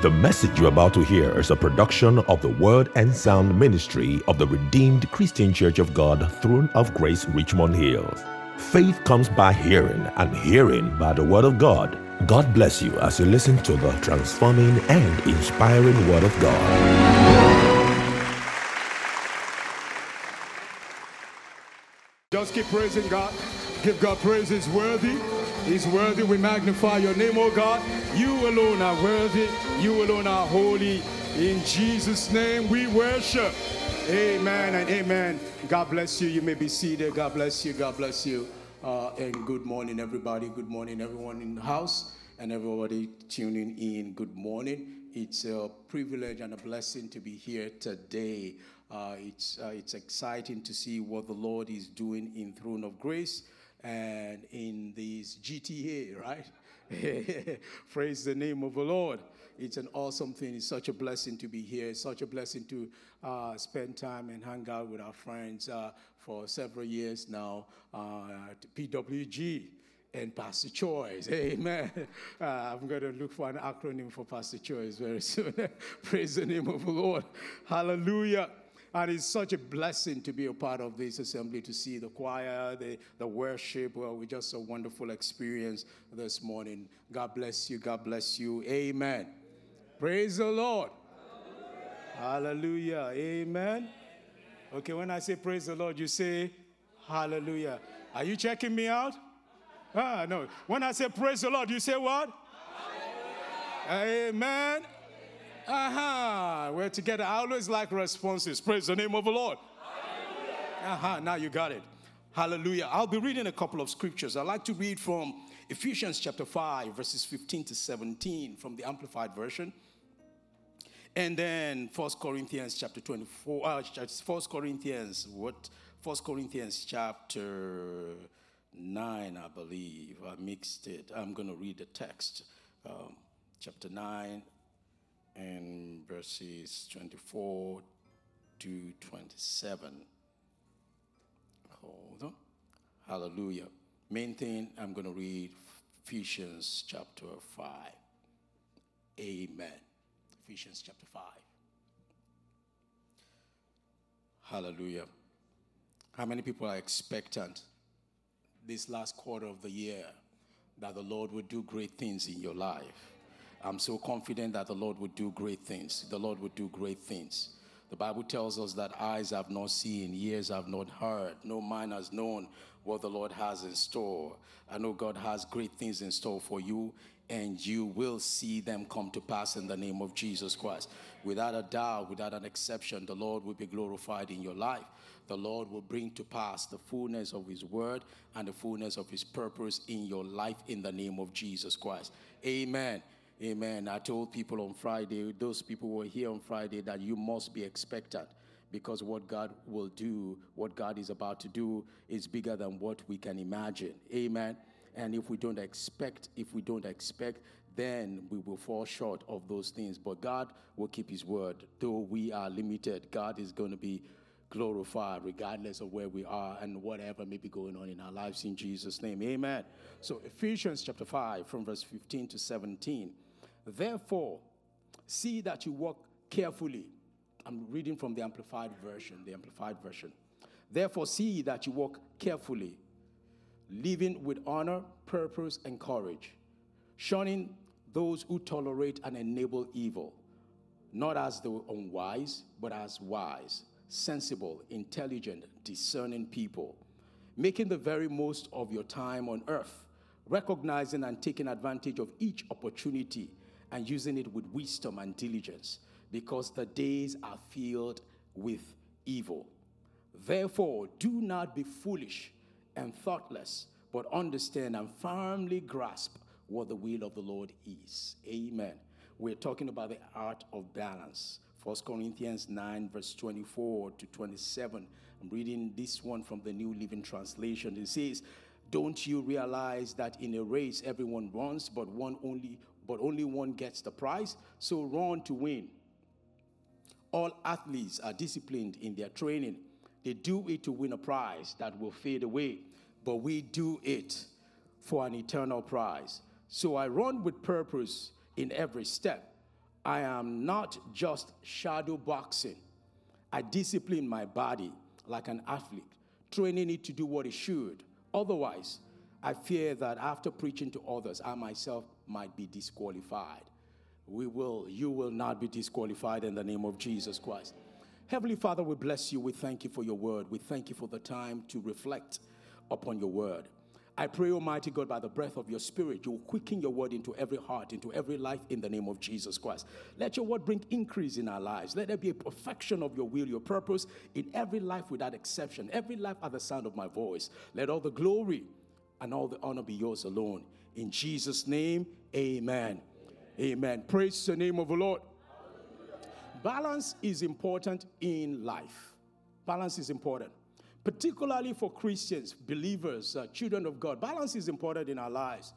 The message you're about to hear is a production of the Word and Sound Ministry of the Redeemed Christian Church of God, Throne of Grace, Richmond Hills. Faith comes by hearing, and hearing by the Word of God. God bless you as you listen to the transforming and inspiring Word of God. Just keep praising God. Give God praise. He's worthy. He's worthy. We magnify your name, oh God. You alone are worthy. You alone are holy. In Jesus' name we worship. Amen and amen. God bless you. You may be seated. God bless you. God bless you. Uh, and good morning, everybody. Good morning, everyone in the house and everybody tuning in. Good morning. It's a privilege and a blessing to be here today. Uh, it's, uh, it's exciting to see what the Lord is doing in Throne of Grace and in this GTA, right? Praise the name of the Lord. It's an awesome thing. It's such a blessing to be here. It's such a blessing to uh, spend time and hang out with our friends uh, for several years now. Uh, PWG and Pastor Choice. Amen. Uh, I'm going to look for an acronym for Pastor Choice very soon. Praise the name of the Lord. Hallelujah. And it's such a blessing to be a part of this assembly, to see the choir, the, the worship. Well, we just a wonderful experience this morning. God bless you. God bless you. Amen. Amen. Praise the Lord. Hallelujah. Hallelujah. Amen. Okay, when I say praise the Lord, you say hallelujah. Are you checking me out? Ah, no. When I say praise the Lord, you say what? Hallelujah. Amen. Aha, uh-huh. we're together. I always like responses. Praise the name of the Lord. Aha, uh-huh. now you got it. Hallelujah. I'll be reading a couple of scriptures. I like to read from Ephesians chapter 5, verses 15 to 17 from the Amplified Version. And then 1 Corinthians chapter 24, uh, 1 Corinthians, what? 1 Corinthians chapter 9, I believe. I mixed it. I'm going to read the text. Um, chapter 9, and verses 24 to 27. Hold on. Hallelujah. Main thing, I'm going to read Ephesians chapter 5. Amen. Ephesians chapter 5. Hallelujah. How many people are expectant this last quarter of the year that the Lord will do great things in your life? I'm so confident that the Lord would do great things. The Lord would do great things. The Bible tells us that eyes have not seen, ears have not heard, no mind has known what the Lord has in store. I know God has great things in store for you, and you will see them come to pass in the name of Jesus Christ. Without a doubt, without an exception, the Lord will be glorified in your life. The Lord will bring to pass the fullness of His word and the fullness of His purpose in your life in the name of Jesus Christ. Amen. Amen. I told people on Friday, those people who were here on Friday, that you must be expectant because what God will do, what God is about to do, is bigger than what we can imagine. Amen. And if we don't expect, if we don't expect, then we will fall short of those things. But God will keep His word. Though we are limited, God is going to be glorified regardless of where we are and whatever may be going on in our lives in Jesus' name. Amen. So, Ephesians chapter 5, from verse 15 to 17. Therefore, see that you walk carefully. I'm reading from the Amplified Version, the Amplified Version. Therefore, see that you walk carefully, living with honor, purpose, and courage, shunning those who tolerate and enable evil, not as the unwise, but as wise, sensible, intelligent, discerning people, making the very most of your time on earth, recognizing and taking advantage of each opportunity and using it with wisdom and diligence, because the days are filled with evil. Therefore, do not be foolish and thoughtless, but understand and firmly grasp what the will of the Lord is. Amen. We're talking about the art of balance. 1 Corinthians 9, verse 24 to 27. I'm reading this one from the New Living Translation. It says, Don't you realize that in a race everyone runs, but one only but only one gets the prize. So run to win. All athletes are disciplined in their training. They do it to win a prize that will fade away, but we do it for an eternal prize. So I run with purpose in every step. I am not just shadow boxing. I discipline my body like an athlete, training it to do what it should. Otherwise, I fear that after preaching to others, I myself might be disqualified. We will, you will not be disqualified in the name of Jesus Christ. Heavenly Father, we bless you. We thank you for your word. We thank you for the time to reflect upon your word. I pray, Almighty God, by the breath of your Spirit, you will quicken your word into every heart, into every life in the name of Jesus Christ. Let your word bring increase in our lives. Let there be a perfection of your will, your purpose in every life without exception, every life at the sound of my voice. Let all the glory and all the honor be yours alone. In Jesus' name, amen. Amen. amen. Praise the name of the Lord. Balance is important in life. Balance is important particularly for Christians, believers, uh, children of God. Balance is important in our lives.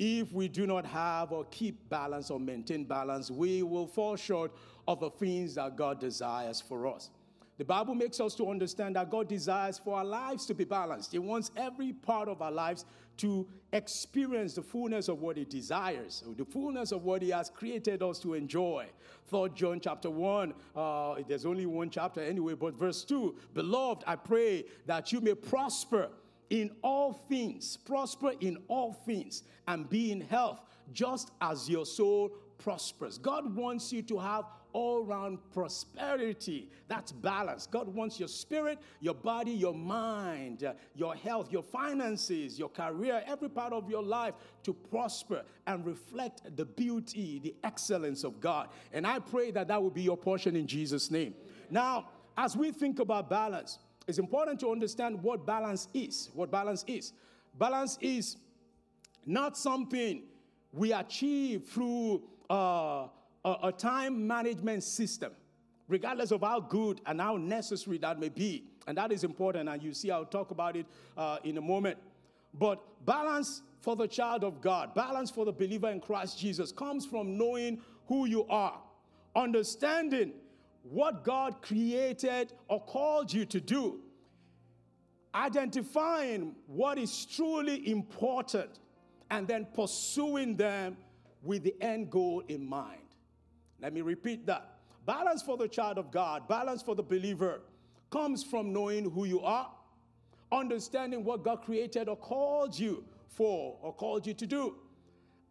If we do not have or keep balance or maintain balance, we will fall short of the things that God desires for us. The Bible makes us to understand that God desires for our lives to be balanced. He wants every part of our lives to experience the fullness of what He desires, the fullness of what He has created us to enjoy. Third John chapter 1, uh, there's only one chapter anyway, but verse 2 Beloved, I pray that you may prosper in all things, prosper in all things, and be in health, just as your soul prospers. God wants you to have all round prosperity. That's balance. God wants your spirit, your body, your mind, uh, your health, your finances, your career, every part of your life to prosper and reflect the beauty, the excellence of God. And I pray that that will be your portion in Jesus' name. Now, as we think about balance, it's important to understand what balance is. What balance is. Balance is not something we achieve through uh, a, a time management system, regardless of how good and how necessary that may be. And that is important, and you see, I'll talk about it uh, in a moment. But balance for the child of God, balance for the believer in Christ Jesus comes from knowing who you are, understanding what God created or called you to do, identifying what is truly important, and then pursuing them with the end goal in mind. Let me repeat that. Balance for the child of God, balance for the believer, comes from knowing who you are, understanding what God created or called you for or called you to do,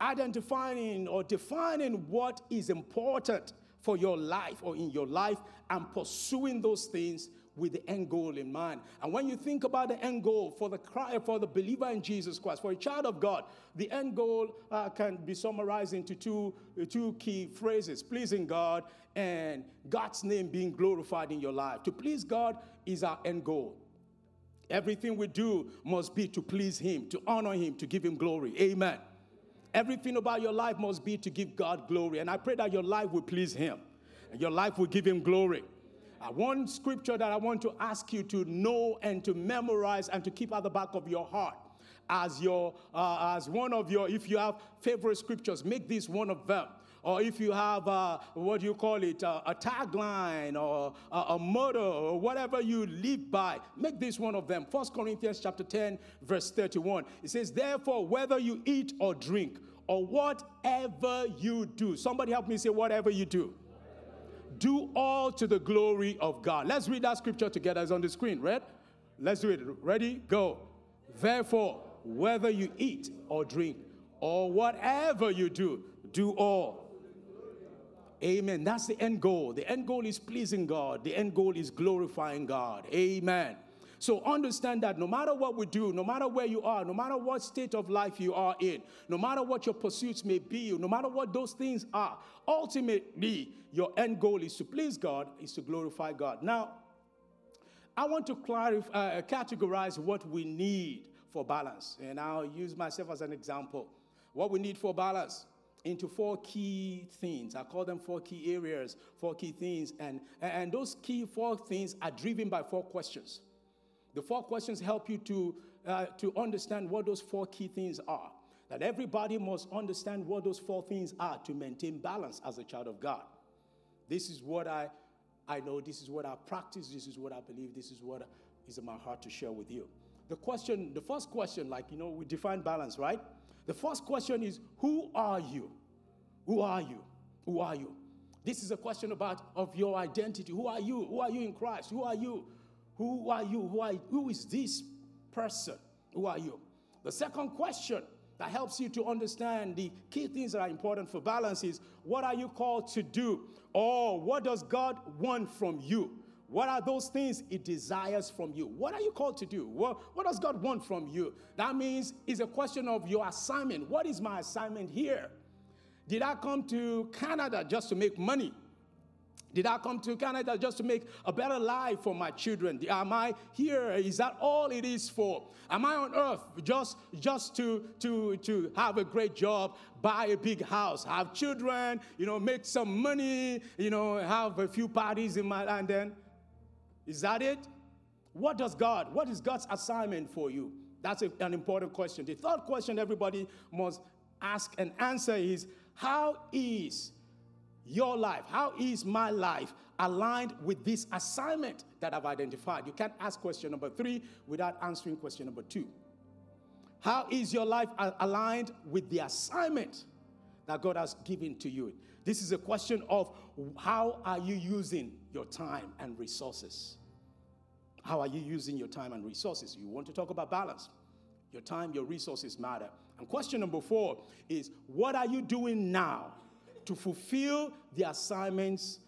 identifying or defining what is important for your life or in your life, and pursuing those things with the end goal in mind. And when you think about the end goal for the cry for the believer in Jesus Christ, for a child of God, the end goal uh, can be summarized into two, uh, two key phrases pleasing God and God's name being glorified in your life. To please God is our end goal. Everything we do must be to please Him, to honor Him, to give Him glory. Amen. Everything about your life must be to give God glory. And I pray that your life will please Him and your life will give Him glory. Uh, one scripture that I want to ask you to know and to memorize and to keep at the back of your heart as your uh, as one of your if you have favorite scriptures make this one of them. Or if you have uh, what do you call it uh, a tagline or a, a motto or whatever you live by make this one of them. First corinthians chapter 10 verse 31 it says therefore whether you eat or drink or whatever you do somebody help me say whatever you do do all to the glory of God. Let's read that scripture together. It's on the screen, right? Let's do it. Ready? Go. Therefore, whether you eat or drink or whatever you do, do all. Amen. That's the end goal. The end goal is pleasing God, the end goal is glorifying God. Amen. So understand that no matter what we do, no matter where you are, no matter what state of life you are in, no matter what your pursuits may be, no matter what those things are, ultimately your end goal is to please God, is to glorify God. Now, I want to clarify, uh, categorize what we need for balance, and I'll use myself as an example. What we need for balance into four key things. I call them four key areas, four key things, and, and those key four things are driven by four questions. The four questions help you to, uh, to understand what those four key things are. That everybody must understand what those four things are to maintain balance as a child of God. This is what I, I know, this is what I practice, this is what I believe, this is what is in my heart to share with you. The question, the first question, like, you know, we define balance, right? The first question is, who are you? Who are you? Who are you? This is a question about of your identity. Who are you? Who are you in Christ? Who are you? Who are you? Who, are, who is this person? Who are you? The second question that helps you to understand the key things that are important for balance is what are you called to do? Or what does God want from you? What are those things He desires from you? What are you called to do? What, what does God want from you? That means it's a question of your assignment. What is my assignment here? Did I come to Canada just to make money? Did I come to Canada just to make a better life for my children? Am I here? Is that all it is for? Am I on earth just, just to, to, to have a great job, buy a big house, have children, you know, make some money, you know, have a few parties in my and then? Is that it? What does God, what is God's assignment for you? That's a, an important question. The third question everybody must ask and answer is how is your life, how is my life aligned with this assignment that I've identified? You can't ask question number three without answering question number two. How is your life aligned with the assignment that God has given to you? This is a question of how are you using your time and resources? How are you using your time and resources? You want to talk about balance. Your time, your resources matter. And question number four is what are you doing now to fulfill the assignments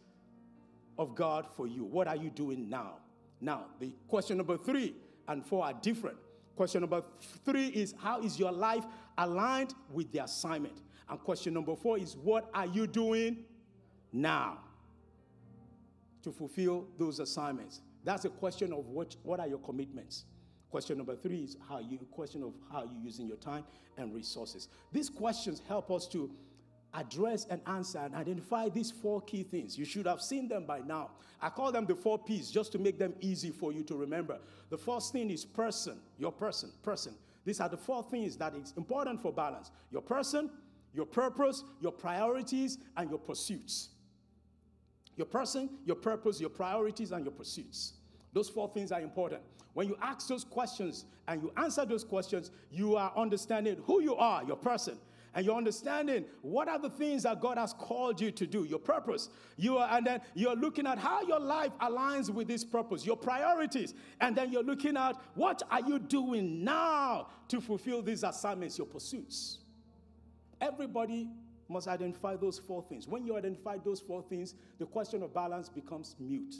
of God for you? What are you doing now? Now, the question number three and four are different. Question number three is how is your life aligned with the assignment? And question number four is what are you doing now to fulfill those assignments? That's a question of what, what are your commitments? Question number three is how you question of how you're using your time and resources. These questions help us to address and answer and identify these four key things. You should have seen them by now. I call them the four P's just to make them easy for you to remember. The first thing is person, your person, person. These are the four things that is important for balance. Your person, your purpose, your priorities, and your pursuits. Your person, your purpose, your priorities, and your pursuits. Those four things are important. When you ask those questions and you answer those questions, you are understanding who you are, your person, and you're understanding what are the things that God has called you to do, your purpose. You are, and then you're looking at how your life aligns with this purpose, your priorities, and then you're looking at what are you doing now to fulfill these assignments, your pursuits. Everybody must identify those four things. When you identify those four things, the question of balance becomes mute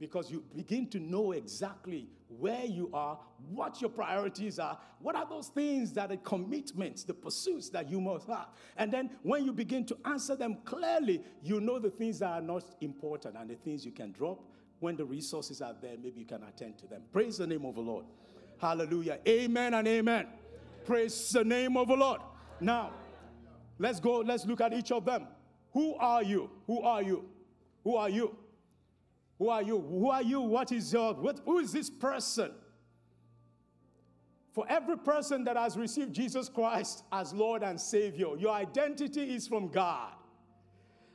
because you begin to know exactly where you are, what your priorities are, what are those things that are commitments, the pursuits that you must have. And then when you begin to answer them clearly, you know the things that are not important and the things you can drop. When the resources are there, maybe you can attend to them. Praise the name of the Lord. Hallelujah. Amen and amen. Praise the name of the Lord. Now, let's go, let's look at each of them. Who are you? Who are you? Who are you? Who are you? Who are you? What is your, what, who is this person? For every person that has received Jesus Christ as Lord and Savior, your identity is from God.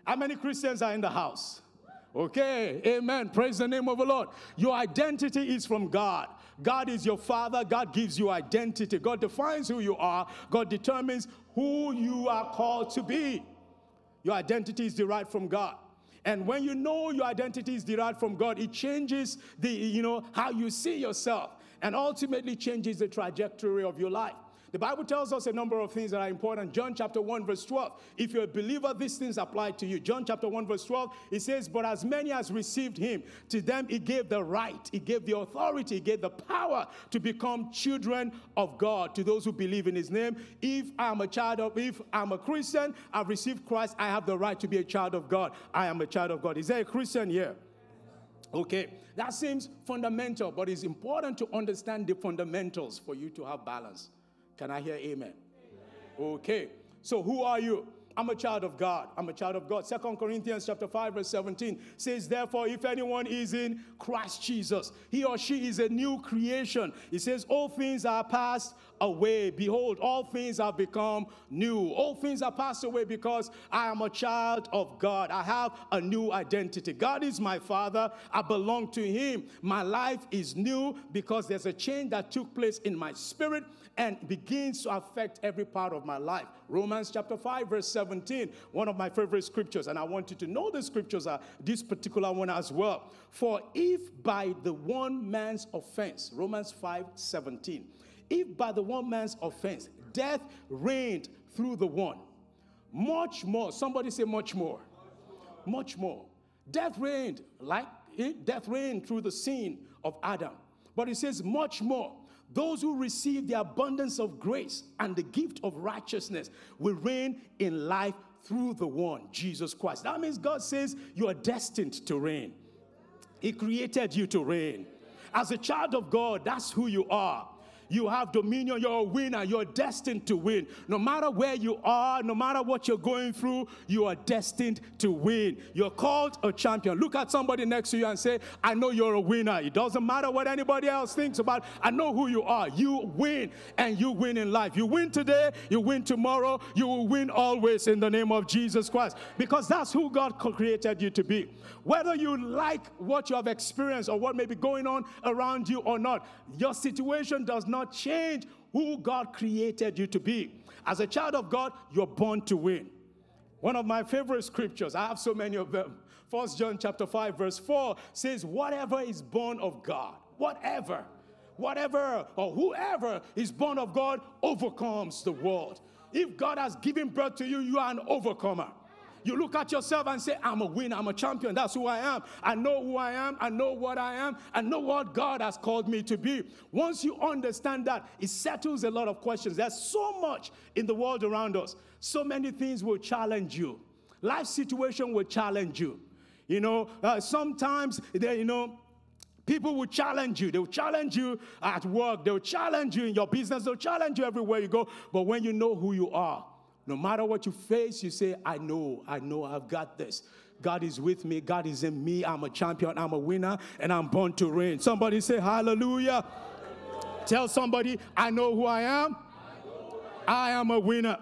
How many Christians are in the house? Okay, amen. Praise the name of the Lord. Your identity is from God. God is your father. God gives you identity. God defines who you are. God determines who you are called to be. Your identity is derived from God. And when you know your identity is derived from God, it changes the, you know, how you see yourself and ultimately changes the trajectory of your life. The Bible tells us a number of things that are important. John chapter 1, verse 12. If you're a believer, these things apply to you. John chapter 1, verse 12, it says, But as many as received him, to them he gave the right, he gave the authority, he gave the power to become children of God to those who believe in his name. If I'm a child of, if I'm a Christian, I've received Christ, I have the right to be a child of God. I am a child of God. Is there a Christian here? Okay, that seems fundamental, but it's important to understand the fundamentals for you to have balance. Can I hear amen? amen? Okay. So who are you? I'm a child of God. I'm a child of God. Second Corinthians chapter 5 verse 17 says, Therefore, if anyone is in Christ Jesus, he or she is a new creation. It says, All things are passed away. Behold, all things have become new. All things are passed away because I am a child of God. I have a new identity. God is my father. I belong to him. My life is new because there's a change that took place in my spirit and begins to affect every part of my life. Romans chapter 5 verse 7 17, one of my favorite scriptures, and I want you to know the scriptures are this particular one as well. For if by the one man's offense, Romans 5 17, if by the one man's offense death reigned through the one, much more, somebody say much more, much more. Death reigned, like eh, death reigned through the sin of Adam. But it says, much more. Those who receive the abundance of grace and the gift of righteousness will reign in life through the one, Jesus Christ. That means God says you are destined to reign. He created you to reign. As a child of God, that's who you are. You have dominion. You're a winner. You're destined to win. No matter where you are, no matter what you're going through, you are destined to win. You're called a champion. Look at somebody next to you and say, I know you're a winner. It doesn't matter what anybody else thinks about. I know who you are. You win and you win in life. You win today, you win tomorrow, you will win always in the name of Jesus Christ because that's who God created you to be. Whether you like what you have experienced or what may be going on around you or not, your situation does not change who God created you to be. As a child of God, you're born to win. One of my favorite scriptures, I have so many of them. First John chapter 5 verse 4 says whatever is born of God, whatever, whatever or whoever is born of God overcomes the world. If God has given birth to you, you are an overcomer. You look at yourself and say, I'm a winner, I'm a champion. That's who I am. I know who I am, I know what I am, I know what God has called me to be. Once you understand that, it settles a lot of questions. There's so much in the world around us. So many things will challenge you. Life situation will challenge you. You know, uh, sometimes, they, you know, People will challenge you. They'll challenge you at work. They'll challenge you in your business. They'll challenge you everywhere you go. But when you know who you are, no matter what you face, you say, I know, I know, I've got this. God is with me. God is in me. I'm a champion. I'm a winner, and I'm born to reign. Somebody say, Hallelujah. Hallelujah. Tell somebody, I know who I am. I am a winner.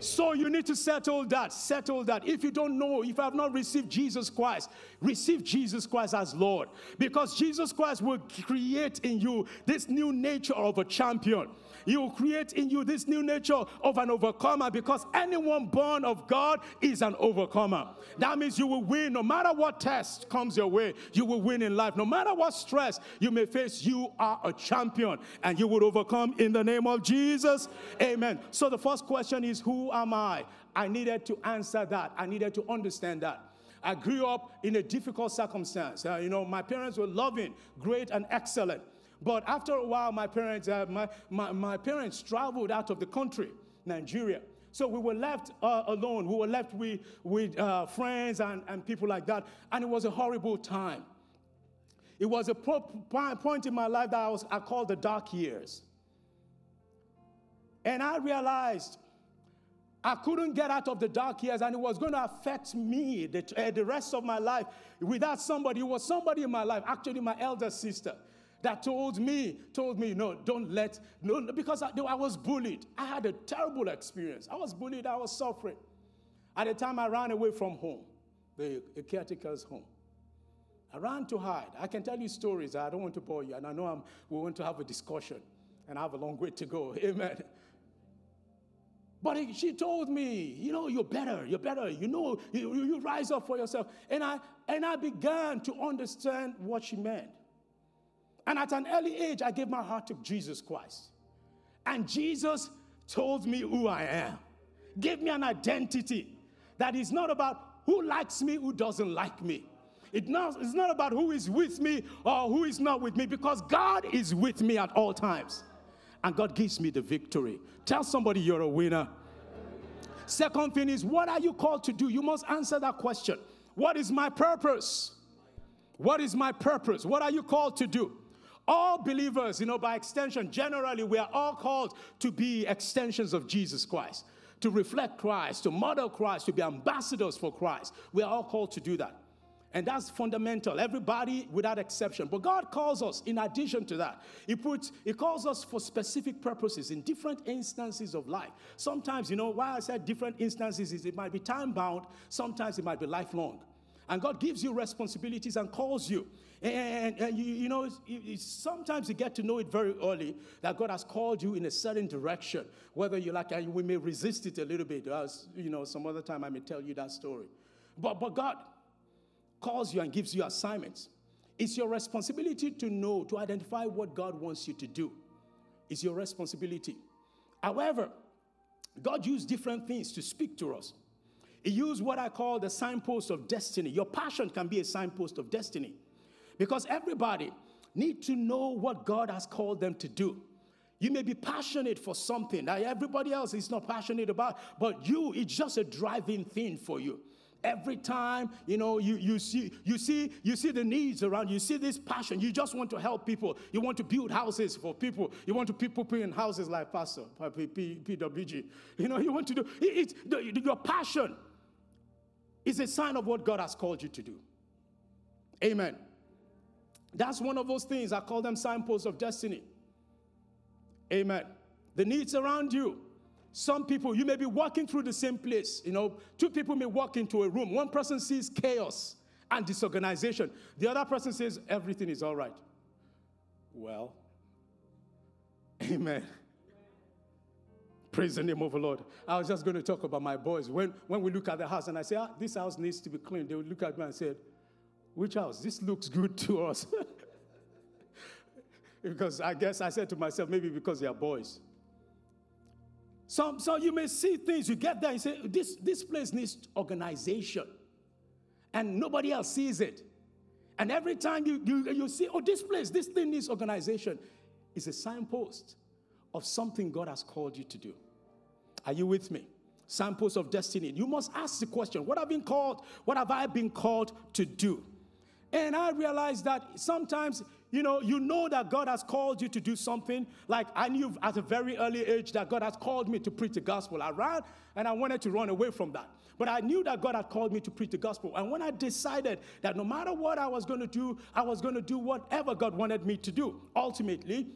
So you need to settle that. Settle that. If you don't know, if you have not received Jesus Christ, receive Jesus Christ as Lord. Because Jesus Christ will create in you this new nature of a champion. He will create in you this new nature of an overcomer because anyone born of God is an overcomer. That means you will win no matter what test comes your way. You will win in life. No matter what stress you may face, you are a champion and you will overcome in the name of Jesus. Amen. So the first question is Who am I? I needed to answer that. I needed to understand that. I grew up in a difficult circumstance. Uh, you know, my parents were loving, great, and excellent. But after a while, my parents, uh, my, my, my, parents traveled out of the country, Nigeria. So we were left uh, alone. We were left with, with uh, friends and, and people like that. And it was a horrible time. It was a point in my life that I, was, I called the dark years. And I realized I couldn't get out of the dark years, and it was going to affect me the, uh, the rest of my life without somebody. It was somebody in my life, actually, my elder sister that told me, told me, no, don't let, no, because I, I was bullied. I had a terrible experience. I was bullied, I was suffering. At the time, I ran away from home, the, caretaker's home. I ran to hide. I can tell you stories. I don't want to bore you, and I know I'm, we want to have a discussion, and I have a long way to go. Amen. But she told me, you know, you're better, you're better, you know, you, you rise up for yourself. And I, and I began to understand what she meant. And at an early age, I gave my heart to Jesus Christ. And Jesus told me who I am, gave me an identity that is not about who likes me, who doesn't like me. It not, it's not about who is with me or who is not with me because God is with me at all times. And God gives me the victory. Tell somebody you're a winner. Second thing is, what are you called to do? You must answer that question. What is my purpose? What is my purpose? What are you called to do? All believers, you know, by extension, generally, we are all called to be extensions of Jesus Christ, to reflect Christ, to model Christ, to be ambassadors for Christ. We are all called to do that. And that's fundamental. Everybody without exception. But God calls us in addition to that. He puts He calls us for specific purposes in different instances of life. Sometimes, you know, why I said different instances is it might be time bound, sometimes it might be lifelong. And God gives you responsibilities and calls you. And, and you, you, know, sometimes you get to know it very early that God has called you in a certain direction, whether you like, and we may resist it a little bit. As, you know, some other time I may tell you that story. But, but God calls you and gives you assignments. It's your responsibility to know, to identify what God wants you to do. It's your responsibility. However, God used different things to speak to us. He used what I call the signpost of destiny. Your passion can be a signpost of destiny because everybody need to know what God has called them to do. You may be passionate for something that everybody else is not passionate about, but you, it's just a driving thing for you. Every time, you know, you, you see you see you see the needs around, you see this passion. You just want to help people. You want to build houses for people. You want to people in houses like Pastor PWG. You know, you want to do it, it's your passion is a sign of what God has called you to do. Amen. That's one of those things. I call them signposts of destiny. Amen. The needs around you some people, you may be walking through the same place. You know, two people may walk into a room. One person sees chaos and disorganization, the other person says everything is all right. Well, amen. Praise the name of the Lord. I was just going to talk about my boys. When, when we look at the house and I say, ah, this house needs to be cleaned, they would look at me and say, which house? This looks good to us. because I guess I said to myself, maybe because they are boys. So, so you may see things, you get there, you say, this, this place needs organization. And nobody else sees it. And every time you, you, you see, oh, this place, this thing needs organization, it's a signpost of something God has called you to do. Are you with me? Signpost of destiny. You must ask the question, what have been called? What have I been called to do? And I realized that sometimes you know, you know that God has called you to do something. Like I knew at a very early age that God has called me to preach the gospel. I ran and I wanted to run away from that. But I knew that God had called me to preach the gospel. And when I decided that no matter what I was going to do, I was going to do whatever God wanted me to do, ultimately,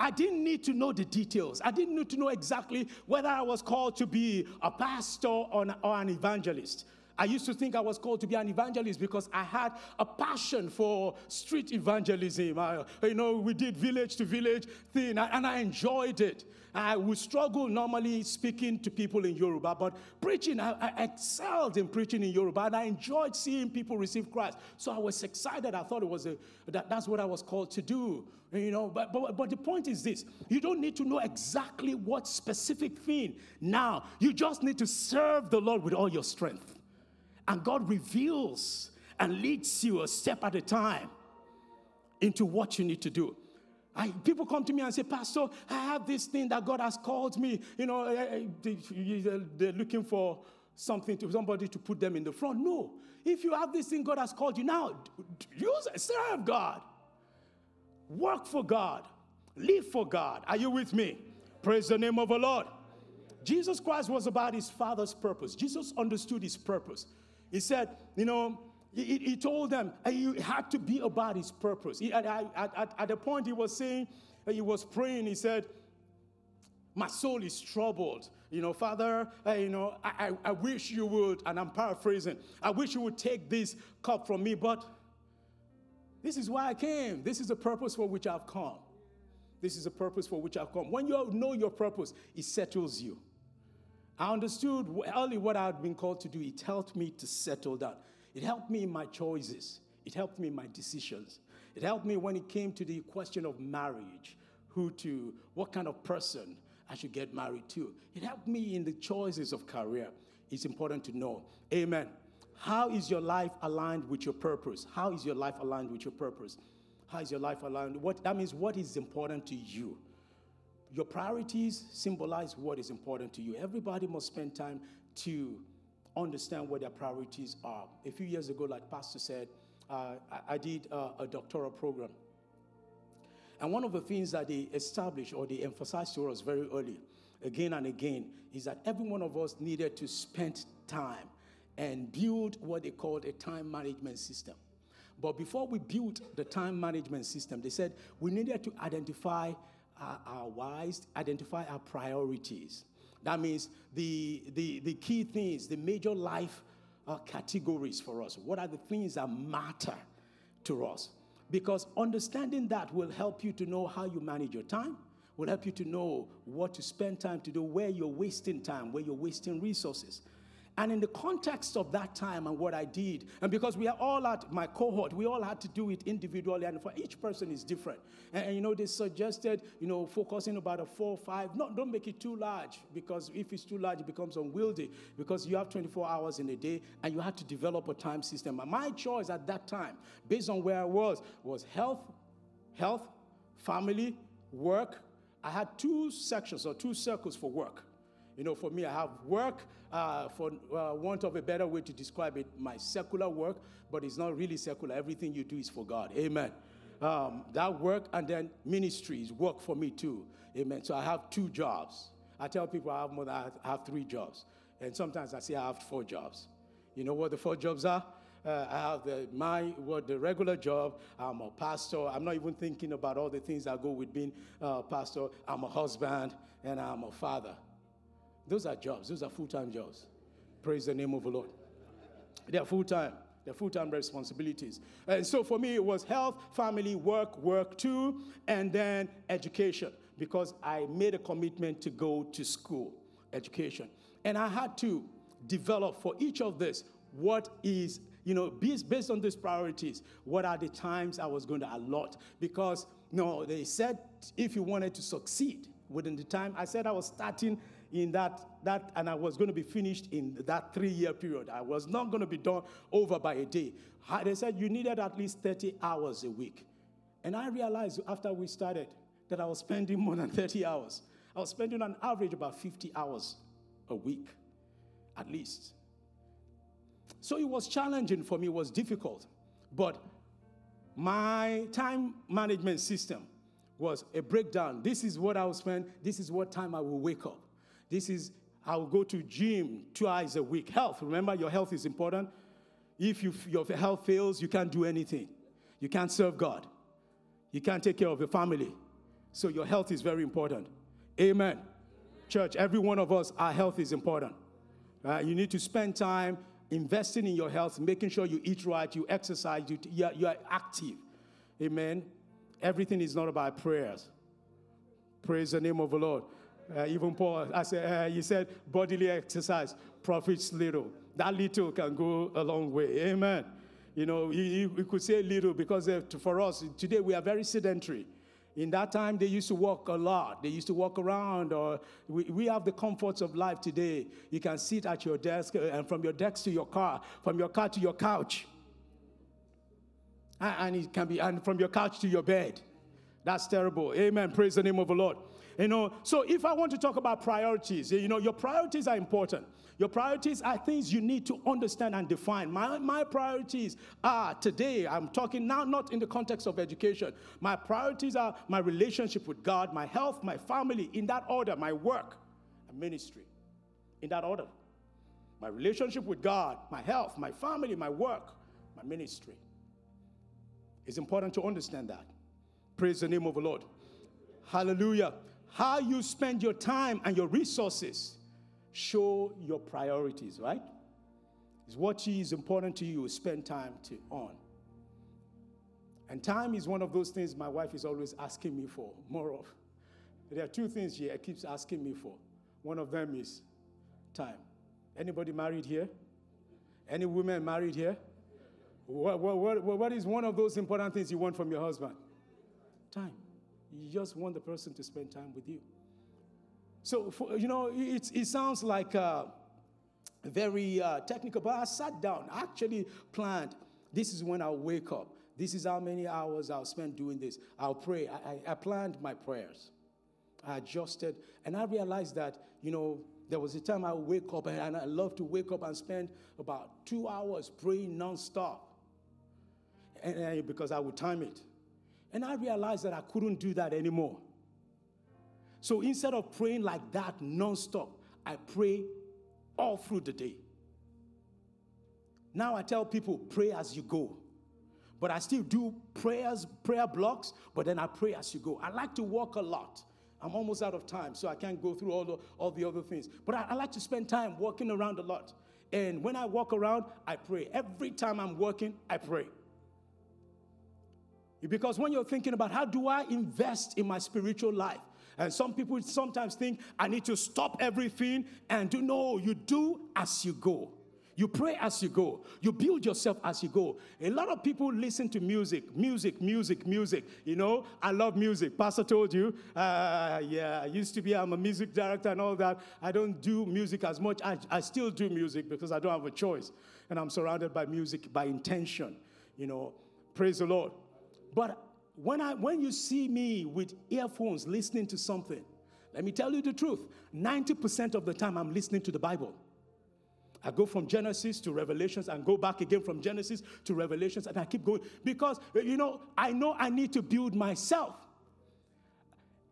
I didn't need to know the details. I didn't need to know exactly whether I was called to be a pastor or an, evangelist. I used to think I was called to be an evangelist because I had a passion for street evangelism. I, you know, we did village to village thing, and I enjoyed it. I would struggle normally speaking to people in Yoruba, but preaching, I, I, excelled in preaching in Yoruba, and I enjoyed seeing people receive Christ. So I was excited. I thought it was a, that, that's what I was called to do. You know, but, but, but the point is this you don't need to know exactly what specific thing now. You just need to serve the Lord with all your strength. And God reveals and leads you a step at a time into what you need to do. I, people come to me and say, Pastor, I have this thing that God has called me. You know, eh, eh, they, they're looking for something to somebody to put them in the front. No. If you have this thing God has called you now, use it. Serve God. Work for God. Live for God. Are you with me? Praise the name of the Lord. Jesus Christ was about his Father's purpose. Jesus understood his purpose. He said, you know, he, he told them he had to be about his purpose. He, at, at, at the point he was saying, he was praying, he said, my soul is troubled. You know, Father, you know, I, I, I, wish you would, and I'm paraphrasing, I wish you would take this cup from me, but this is why I came. This is the purpose for which I've come. This is the purpose for which I've come. When you know your purpose, it settles you. I understood early what I had been called to do. It helped me to settle down. It helped me in my choices. It helped me in my decisions. It helped me when it came to the question of marriage, who to, what kind of person I should get married to. It helped me in the choices of career. It's important to know. Amen. How is your life aligned with your purpose? How is your life aligned with your purpose? How is your life aligned? What that means what is important to you? Your priorities symbolize what is important to you. Everybody must spend time to understand what their priorities are. A few years ago, like Pastor said, uh, I, I, did uh, a doctoral program. And one of the things that they established or they emphasized to us very early, again and again, is that every one of us needed to spend time and build what they called a time management system. But before we built the time management system, they said we needed to identify our whys, identify our priorities. That means the, the, the key things, the major life uh, categories for us. What are the things that matter to us? Because understanding that will help you to know how you manage your time, will help you to know what to spend time to do, where you're wasting time, where you're wasting resources. And in the context of that time and what I did, and because we are all at my cohort, we all had to do it individually, and for each person is different. And, and you know, they suggested, you know, focusing about a four or five. No, don't make it too large because if it's too large, it becomes unwieldy because you have 24 hours in a day and you have to develop a time system. And my choice at that time, based on where I was, was health, health, family, work. I had two sections or two circles for work. You know, for me, I have work, uh, for uh, want of a better way to describe it, my secular work, but it's not really secular. Everything you do is for God. Amen. Um, that work and then ministries work for me too. Amen. So I have two jobs. I tell people I have more than I have three jobs. And sometimes I say I have four jobs. You know what the four jobs are? Uh, I have the, my what the regular job. I'm a pastor. I'm not even thinking about all the things that go with being a pastor. I'm a husband and I'm a father. Those are jobs, those are full time jobs. Praise the name of the Lord. They are full time. They're full time responsibilities. And so for me, it was health, family, work, work too, and then education because I made a commitment to go to school, education. And I had to develop for each of this what is, you know, based on these priorities, what are the times I was going to allot. Because, no, they said if you wanted to succeed within the time, I said I was starting in that, that and I was going to be finished in that three year period. I was not going to be done over by a day. They said you needed at least 30 hours a week. And I realized after we started that I was spending more than 30 hours. I was spending on average about 50 hours a week, at least. So it was challenging for me, it was difficult. But my time management system was a breakdown. This is what I will spend, this is what time I will wake up. This is, I will go to gym twice a week. Health, remember your health is important. If you, your health fails, you can't do anything. You can't serve God. You can't take care of your family. So your health is very important. Amen. Church, every one of us, our health is important. Right? You need to spend time investing in your health, making sure you eat right, you exercise, you, you, are, you are active. Amen. Everything is not about prayers. Praise the name of the Lord. Uh, even Paul, said, uh, he said, bodily exercise profits little. That little can go a long way. Amen. You know, we could say little because uh, for us, today we are very sedentary. In that time, they used to walk a lot. They used to walk around, or we, we have the comforts of life today. You can sit at your desk, uh, and from your desk to your car, from your car to your couch. And it can be, and from your couch to your bed. That's terrible. Amen. Praise the name of the Lord. You know, so if I want to talk about priorities, you know, your priorities are important. Your priorities are things you need to understand and define. My, my priorities are today, I'm talking now not in the context of education. My priorities are my relationship with God, my health, my family, in that order, my work and ministry, in that order. My relationship with God, my health, my family, my work, my ministry. It's important to understand that. Praise the name of the Lord. Hallelujah. How you spend your time and your resources show your priorities, right? Is what is important to you, spend time to on. And time is one of those things my wife is always asking me for more of. There are two things she keeps asking me for. One of them is time. Anybody married here? Any women married here? What, what, what, what is one of those important things you want from your husband? Time. You just want the person to spend time with you. So, for, you know, it, it sounds like uh, very uh, technical, but I sat down, actually planned this is when I'll wake up. This is how many hours I'll spend doing this. I'll pray. I, I, I planned my prayers. I adjusted, and I realized that, you know, there was a time I would wake up, and, and I love to wake up and spend about two hours praying nonstop. And, and because I would time it. And I realized that I couldn't do that anymore. So instead of praying like that nonstop, I pray all through the day. Now I tell people, pray as you go. But I still do prayers, prayer blocks, but then I pray as you go. I like to walk a lot. I'm almost out of time, so I can't go through all the, all the other things. But I, I like to spend time walking around a lot. And when I walk around, I pray. Every time I'm working, I pray. Because when you're thinking about how do I invest in my spiritual life, and some people sometimes think I need to stop everything and do no, you do as you go. You pray as you go. You build yourself as you go. A lot of people listen to music, music, music, music. You know, I love music. Pastor told you, uh, yeah, I used to be, I'm a music director and all that. I don't do music as much. I, I still do music because I don't have a choice. And I'm surrounded by music by intention. You know, praise the Lord. But when, I, when you see me with earphones listening to something, let me tell you the truth 90% of the time I'm listening to the Bible. I go from Genesis to Revelations and go back again from Genesis to Revelations and I keep going because, you know, I know I need to build myself.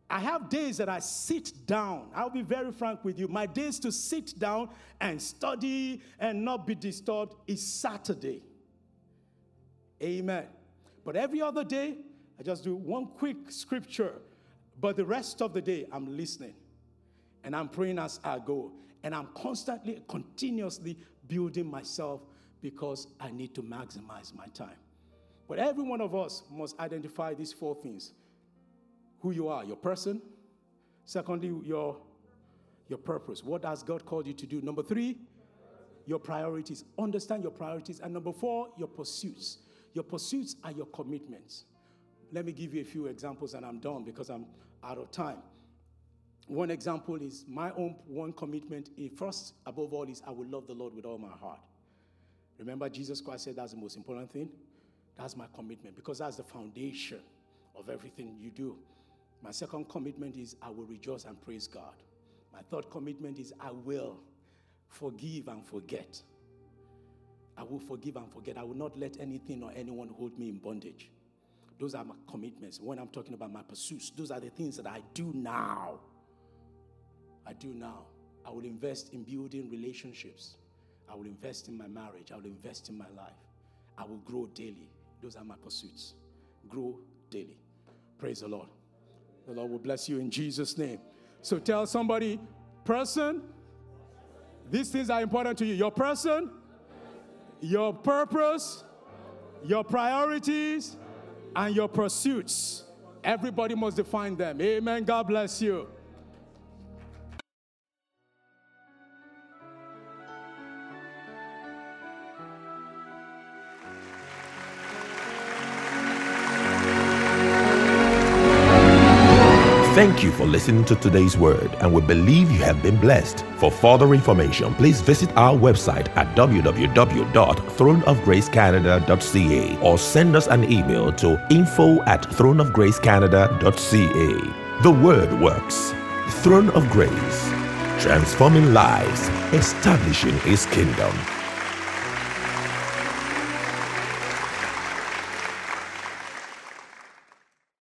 I have days that I sit down. I'll be very frank with you. My days to sit down and study and not be disturbed is Saturday. Amen. But every other day, I just do one quick scripture. But the rest of the day, I'm listening and I'm praying as I go. And I'm constantly, continuously building myself because I need to maximize my time. But every one of us must identify these four things who you are, your person. Secondly, your, your purpose. What has God called you to do? Number three, your priorities. Understand your priorities. And number four, your pursuits. Your pursuits are your commitments. Let me give you a few examples and I'm done because I'm out of time. One example is my own one commitment. First, above all, is I will love the Lord with all my heart. Remember, Jesus Christ said that's the most important thing? That's my commitment because that's the foundation of everything you do. My second commitment is I will rejoice and praise God. My third commitment is I will forgive and forget. I will forgive and forget. I will not let anything or anyone hold me in bondage. Those are my commitments. When I'm talking about my pursuits, those are the things that I do now. I do now. I will invest in building relationships. I will invest in my marriage. I will invest in my life. I will grow daily. Those are my pursuits. Grow daily. Praise the Lord. The Lord will bless you in Jesus' name. So tell somebody, person, these things are important to you. Your person, your purpose, your priorities, and your pursuits. Everybody must define them. Amen. God bless you. Listening to today's word, and we believe you have been blessed. For further information, please visit our website at www.throneofgracecanada.ca or send us an email to info at throneofgracecanada.ca. The word works. Throne of Grace, transforming lives, establishing His kingdom.